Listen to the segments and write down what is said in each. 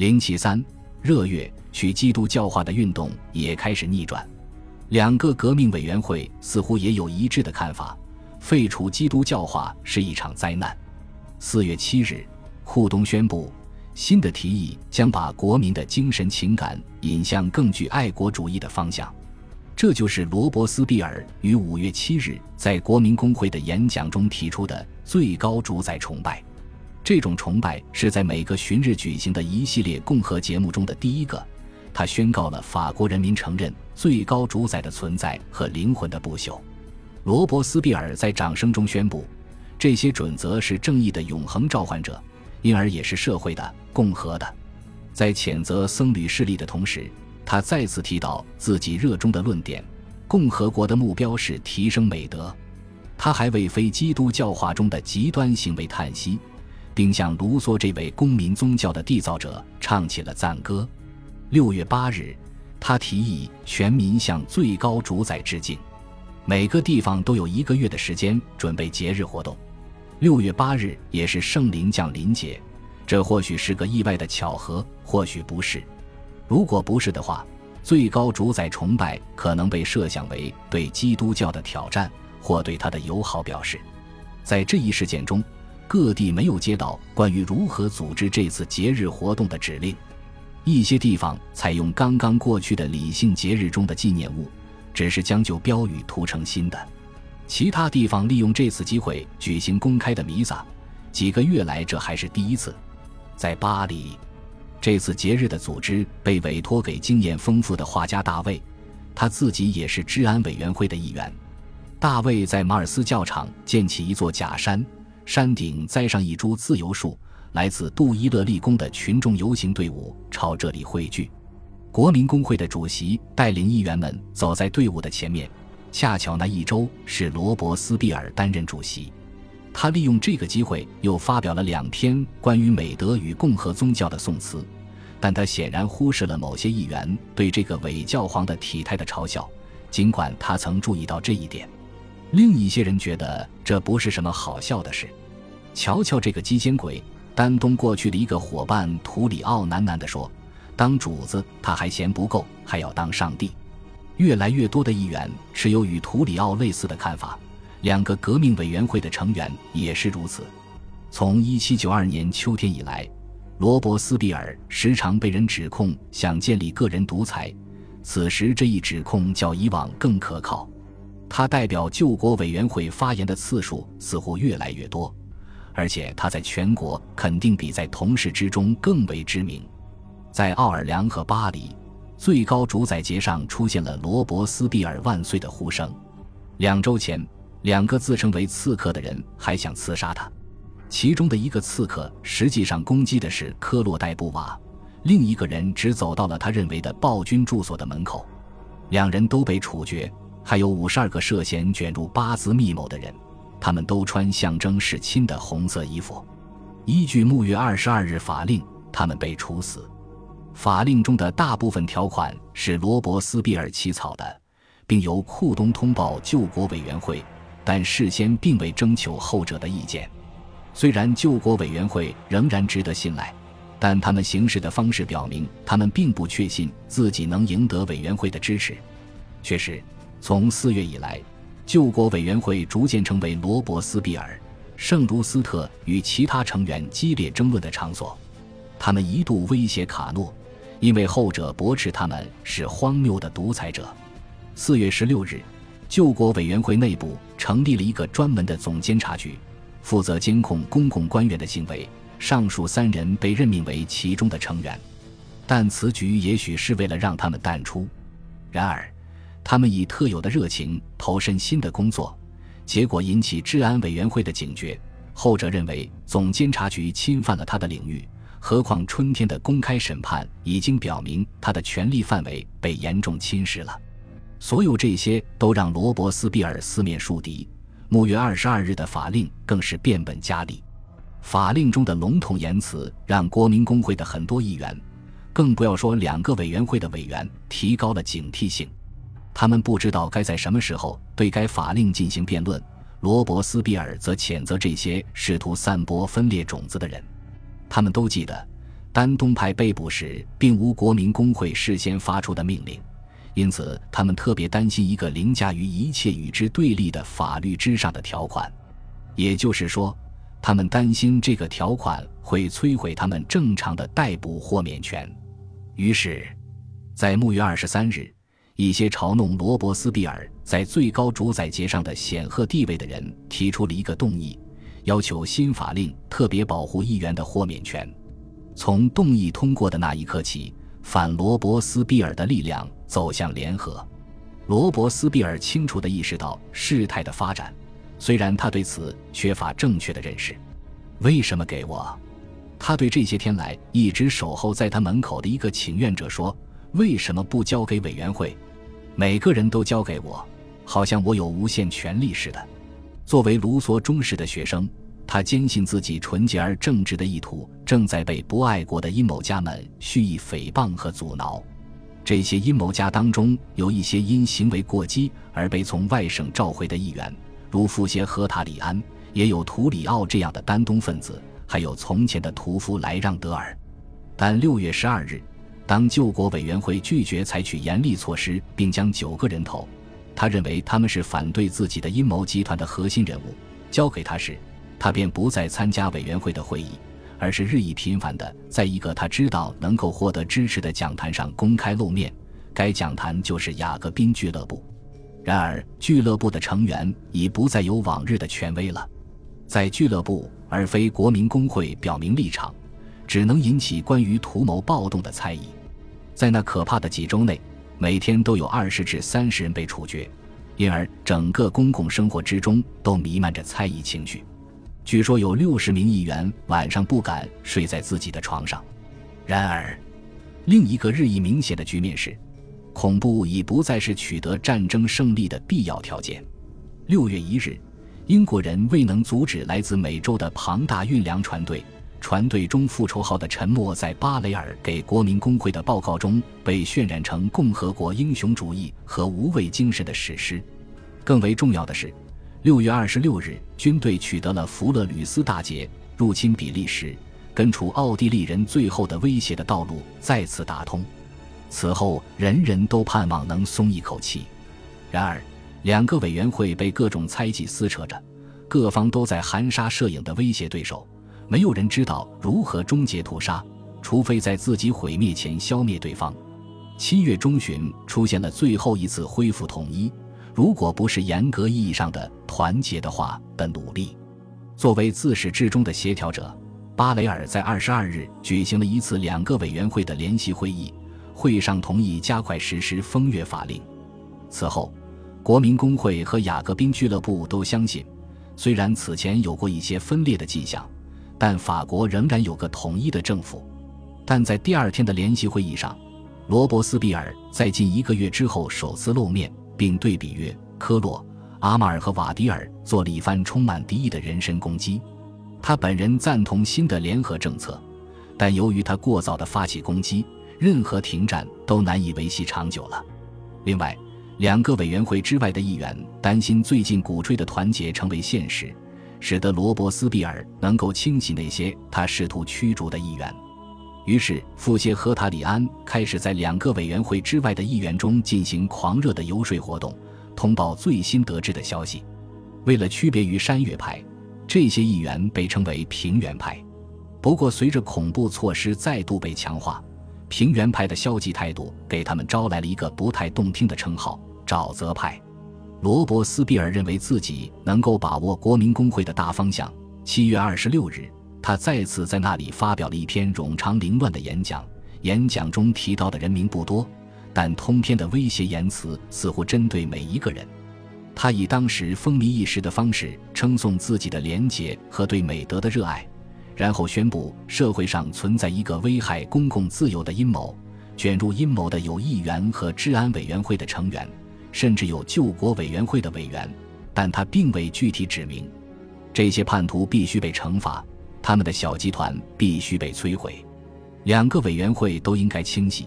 零七三热月去基督教化的运动也开始逆转，两个革命委员会似乎也有一致的看法：废除基督教化是一场灾难。四月七日，库东宣布新的提议将把国民的精神情感引向更具爱国主义的方向。这就是罗伯斯庇尔于五月七日在国民公会的演讲中提出的最高主宰崇拜。这种崇拜是在每个旬日举行的一系列共和节目中的第一个。他宣告了法国人民承认最高主宰的存在和灵魂的不朽。罗伯斯庇尔在掌声中宣布，这些准则是正义的永恒召唤者，因而也是社会的、共和的。在谴责僧侣势力的同时。他再次提到自己热衷的论点：共和国的目标是提升美德。他还为非基督教化中的极端行为叹息，并向卢梭这位公民宗教的缔造者唱起了赞歌。六月八日，他提议全民向最高主宰致敬，每个地方都有一个月的时间准备节日活动。六月八日也是圣灵降临节，这或许是个意外的巧合，或许不是。如果不是的话，最高主宰崇拜可能被设想为对基督教的挑战或对他的友好表示。在这一事件中，各地没有接到关于如何组织这次节日活动的指令。一些地方采用刚刚过去的理性节日中的纪念物，只是将旧标语涂成新的；其他地方利用这次机会举行公开的弥撒。几个月来，这还是第一次。在巴黎。这次节日的组织被委托给经验丰富的画家大卫，他自己也是治安委员会的一员。大卫在马尔斯教场建起一座假山，山顶栽上一株自由树。来自杜伊勒立宫的群众游行队伍朝这里汇聚。国民工会的主席带领议员们走在队伍的前面。恰巧那一周是罗伯斯庇尔担任主席。他利用这个机会，又发表了两篇关于美德与共和宗教的颂词，但他显然忽视了某些议员对这个伪教皇的体态的嘲笑，尽管他曾注意到这一点。另一些人觉得这不是什么好笑的事。瞧瞧这个鸡奸鬼！丹东过去的一个伙伴图里奥喃喃地说：“当主子他还嫌不够，还要当上帝。”越来越多的议员持有与图里奥类似的看法。两个革命委员会的成员也是如此。从1792年秋天以来，罗伯斯庇尔时常被人指控想建立个人独裁。此时，这一指控较以往更可靠。他代表救国委员会发言的次数似乎越来越多，而且他在全国肯定比在同事之中更为知名。在奥尔良和巴黎，最高主宰节上出现了“罗伯斯庇尔万岁”的呼声。两周前。两个自称为刺客的人还想刺杀他，其中的一个刺客实际上攻击的是科洛戴布瓦，另一个人只走到了他认为的暴君住所的门口，两人都被处决。还有五十二个涉嫌卷入八字密谋的人，他们都穿象征弑亲的红色衣服。依据木月二十二日法令，他们被处死。法令中的大部分条款是罗伯斯庇尔起草的，并由库东通报救国委员会。但事先并未征求后者的意见。虽然救国委员会仍然值得信赖，但他们行事的方式表明，他们并不确信自己能赢得委员会的支持。确实，从四月以来，救国委员会逐渐成为罗伯斯庇尔、圣卢斯特与其他成员激烈争论的场所。他们一度威胁卡诺，因为后者驳斥他们是荒谬的独裁者。四月十六日。救国委员会内部成立了一个专门的总监察局，负责监控公共官员的行为。上述三人被任命为其中的成员，但此举也许是为了让他们淡出。然而，他们以特有的热情投身新的工作，结果引起治安委员会的警觉。后者认为总监察局侵犯了他的领域，何况春天的公开审判已经表明他的权力范围被严重侵蚀了。所有这些都让罗伯斯庇尔四面树敌。木月二十二日的法令更是变本加厉。法令中的笼统言辞让国民工会的很多议员，更不要说两个委员会的委员，提高了警惕性。他们不知道该在什么时候对该法令进行辩论。罗伯斯庇尔则谴责这些试图散播分裂种子的人。他们都记得，丹东派被捕时，并无国民工会事先发出的命令，因此他们特别担心一个凌驾于一切与之对立的法律之上的条款，也就是说，他们担心这个条款会摧毁他们正常的逮捕豁免权。于是，在暮月二十三日，一些嘲弄罗伯斯庇尔在最高主宰节上的显赫地位的人提出了一个动议，要求新法令特别保护议员的豁免权。从动议通过的那一刻起，反罗伯斯庇尔的力量走向联合。罗伯斯庇尔清楚地意识到事态的发展，虽然他对此缺乏正确的认识。为什么给我？他对这些天来一直守候在他门口的一个请愿者说：“为什么不交给委员会？每个人都交给我，好像我有无限权力似的。”作为卢梭忠实的学生。他坚信自己纯洁而正直的意图正在被不爱国的阴谋家们蓄意诽谤和阻挠。这些阴谋家当中有一些因行为过激而被从外省召回的议员，如富歇·和塔里安；也有图里奥这样的丹东分子，还有从前的屠夫莱让德尔。但六月十二日，当救国委员会拒绝采取严厉措施，并将九个人头，他认为他们是反对自己的阴谋集团的核心人物，交给他时。他便不再参加委员会的会议，而是日益频繁地在一个他知道能够获得支持的讲坛上公开露面。该讲坛就是雅各宾俱乐部。然而，俱乐部的成员已不再有往日的权威了。在俱乐部而非国民工会表明立场，只能引起关于图谋暴动的猜疑。在那可怕的几周内，每天都有二十至三十人被处决，因而整个公共生活之中都弥漫着猜疑情绪。据说有六十名议员晚上不敢睡在自己的床上。然而，另一个日益明显的局面是，恐怖已不再是取得战争胜利的必要条件。六月一日，英国人未能阻止来自美洲的庞大运粮船队，船队中复仇号的沉没在巴雷尔给国民工会的报告中被渲染成共和国英雄主义和无畏精神的史诗。更为重要的是。六月二十六日，军队取得了弗勒吕斯大捷，入侵比利时，根除奥地利人最后的威胁的道路再次打通。此后，人人都盼望能松一口气。然而，两个委员会被各种猜忌撕扯着，各方都在含沙射影的威胁对手。没有人知道如何终结屠杀，除非在自己毁灭前消灭对方。七月中旬，出现了最后一次恢复统一。如果不是严格意义上的团结的话的努力，作为自始至终的协调者，巴雷尔在二十二日举行了一次两个委员会的联席会议，会上同意加快实施风月法令。此后，国民工会和雅各宾俱乐部都相信，虽然此前有过一些分裂的迹象，但法国仍然有个统一的政府。但在第二天的联席会议上，罗伯斯庇尔在近一个月之后首次露面。并对比约科洛、阿马尔和瓦迪尔做了一番充满敌意的人身攻击。他本人赞同新的联合政策，但由于他过早的发起攻击，任何停战都难以维系长久了。另外，两个委员会之外的议员担心最近鼓吹的团结成为现实，使得罗伯斯庇尔能够清洗那些他试图驱逐的议员。于是，富歇和塔里安开始在两个委员会之外的议员中进行狂热的游说活动，通报最新得知的消息。为了区别于山岳派，这些议员被称为平原派。不过，随着恐怖措施再度被强化，平原派的消极态度给他们招来了一个不太动听的称号——沼泽派。罗伯斯庇尔认为自己能够把握国民工会的大方向。七月二十六日。他再次在那里发表了一篇冗长凌乱的演讲，演讲中提到的人名不多，但通篇的威胁言辞似乎针对每一个人。他以当时风靡一时的方式称颂自己的廉洁和对美德的热爱，然后宣布社会上存在一个危害公共自由的阴谋，卷入阴谋的有议员和治安委员会的成员，甚至有救国委员会的委员，但他并未具体指明。这些叛徒必须被惩罚。他们的小集团必须被摧毁，两个委员会都应该清洗，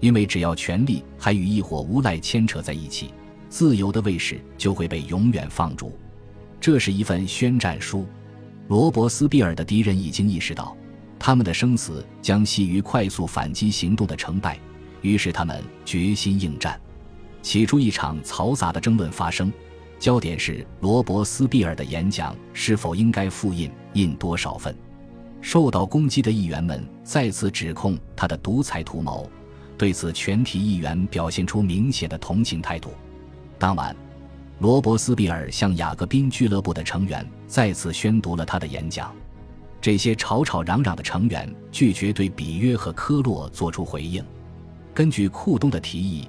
因为只要权力还与一伙无赖牵扯在一起，自由的卫士就会被永远放逐。这是一份宣战书。罗伯斯庇尔的敌人已经意识到，他们的生死将系于快速反击行动的成败。于是他们决心应战。起初，一场嘈杂的争论发生，焦点是罗伯斯庇尔的演讲是否应该复印，印多少份。受到攻击的议员们再次指控他的独裁图谋，对此，全体议员表现出明显的同情态度。当晚，罗伯斯庇尔向雅各宾俱乐部的成员再次宣读了他的演讲。这些吵吵嚷嚷的成员拒绝对比约和科洛做出回应。根据库东的提议，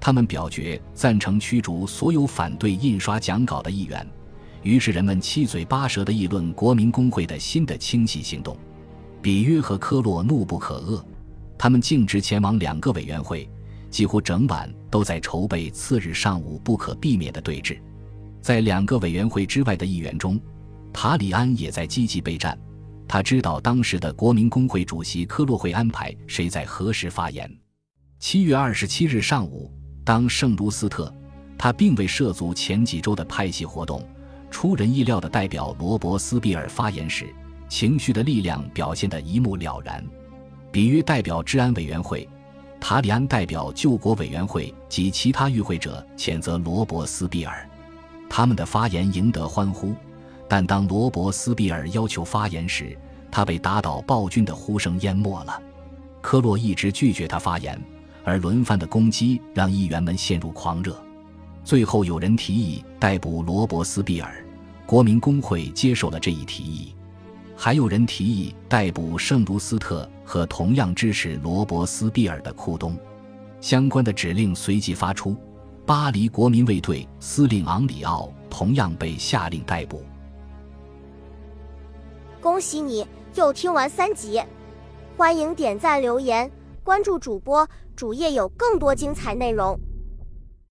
他们表决赞成驱逐所有反对印刷讲稿的议员。于是人们七嘴八舌地议论国民工会的新的清洗行动。比约和科洛怒不可遏，他们径直前往两个委员会，几乎整晚都在筹备次日上午不可避免的对峙。在两个委员会之外的议员中，塔里安也在积极备战。他知道当时的国民工会主席科洛会安排谁在何时发言。七月二十七日上午，当圣卢斯特，他并未涉足前几周的派系活动，出人意料的代表罗伯斯庇尔发言时，情绪的力量表现得一目了然。比约代表治安委员会，塔里安代表救国委员会及其他与会者谴责罗伯斯庇尔，他们的发言赢得欢呼。但当罗伯斯庇尔要求发言时，他被打倒暴君的呼声淹没了。科洛一直拒绝他发言，而轮番的攻击让议员们陷入狂热。最后有人提议逮捕罗伯斯比尔，国民工会接受了这一提议。还有人提议逮捕圣卢斯特和同样支持罗伯斯比尔的库东。相关的指令随即发出，巴黎国民卫队司令昂里奥同样被下令逮捕。恭喜你又听完三集，欢迎点赞、留言、关注主播，主页有更多精彩内容。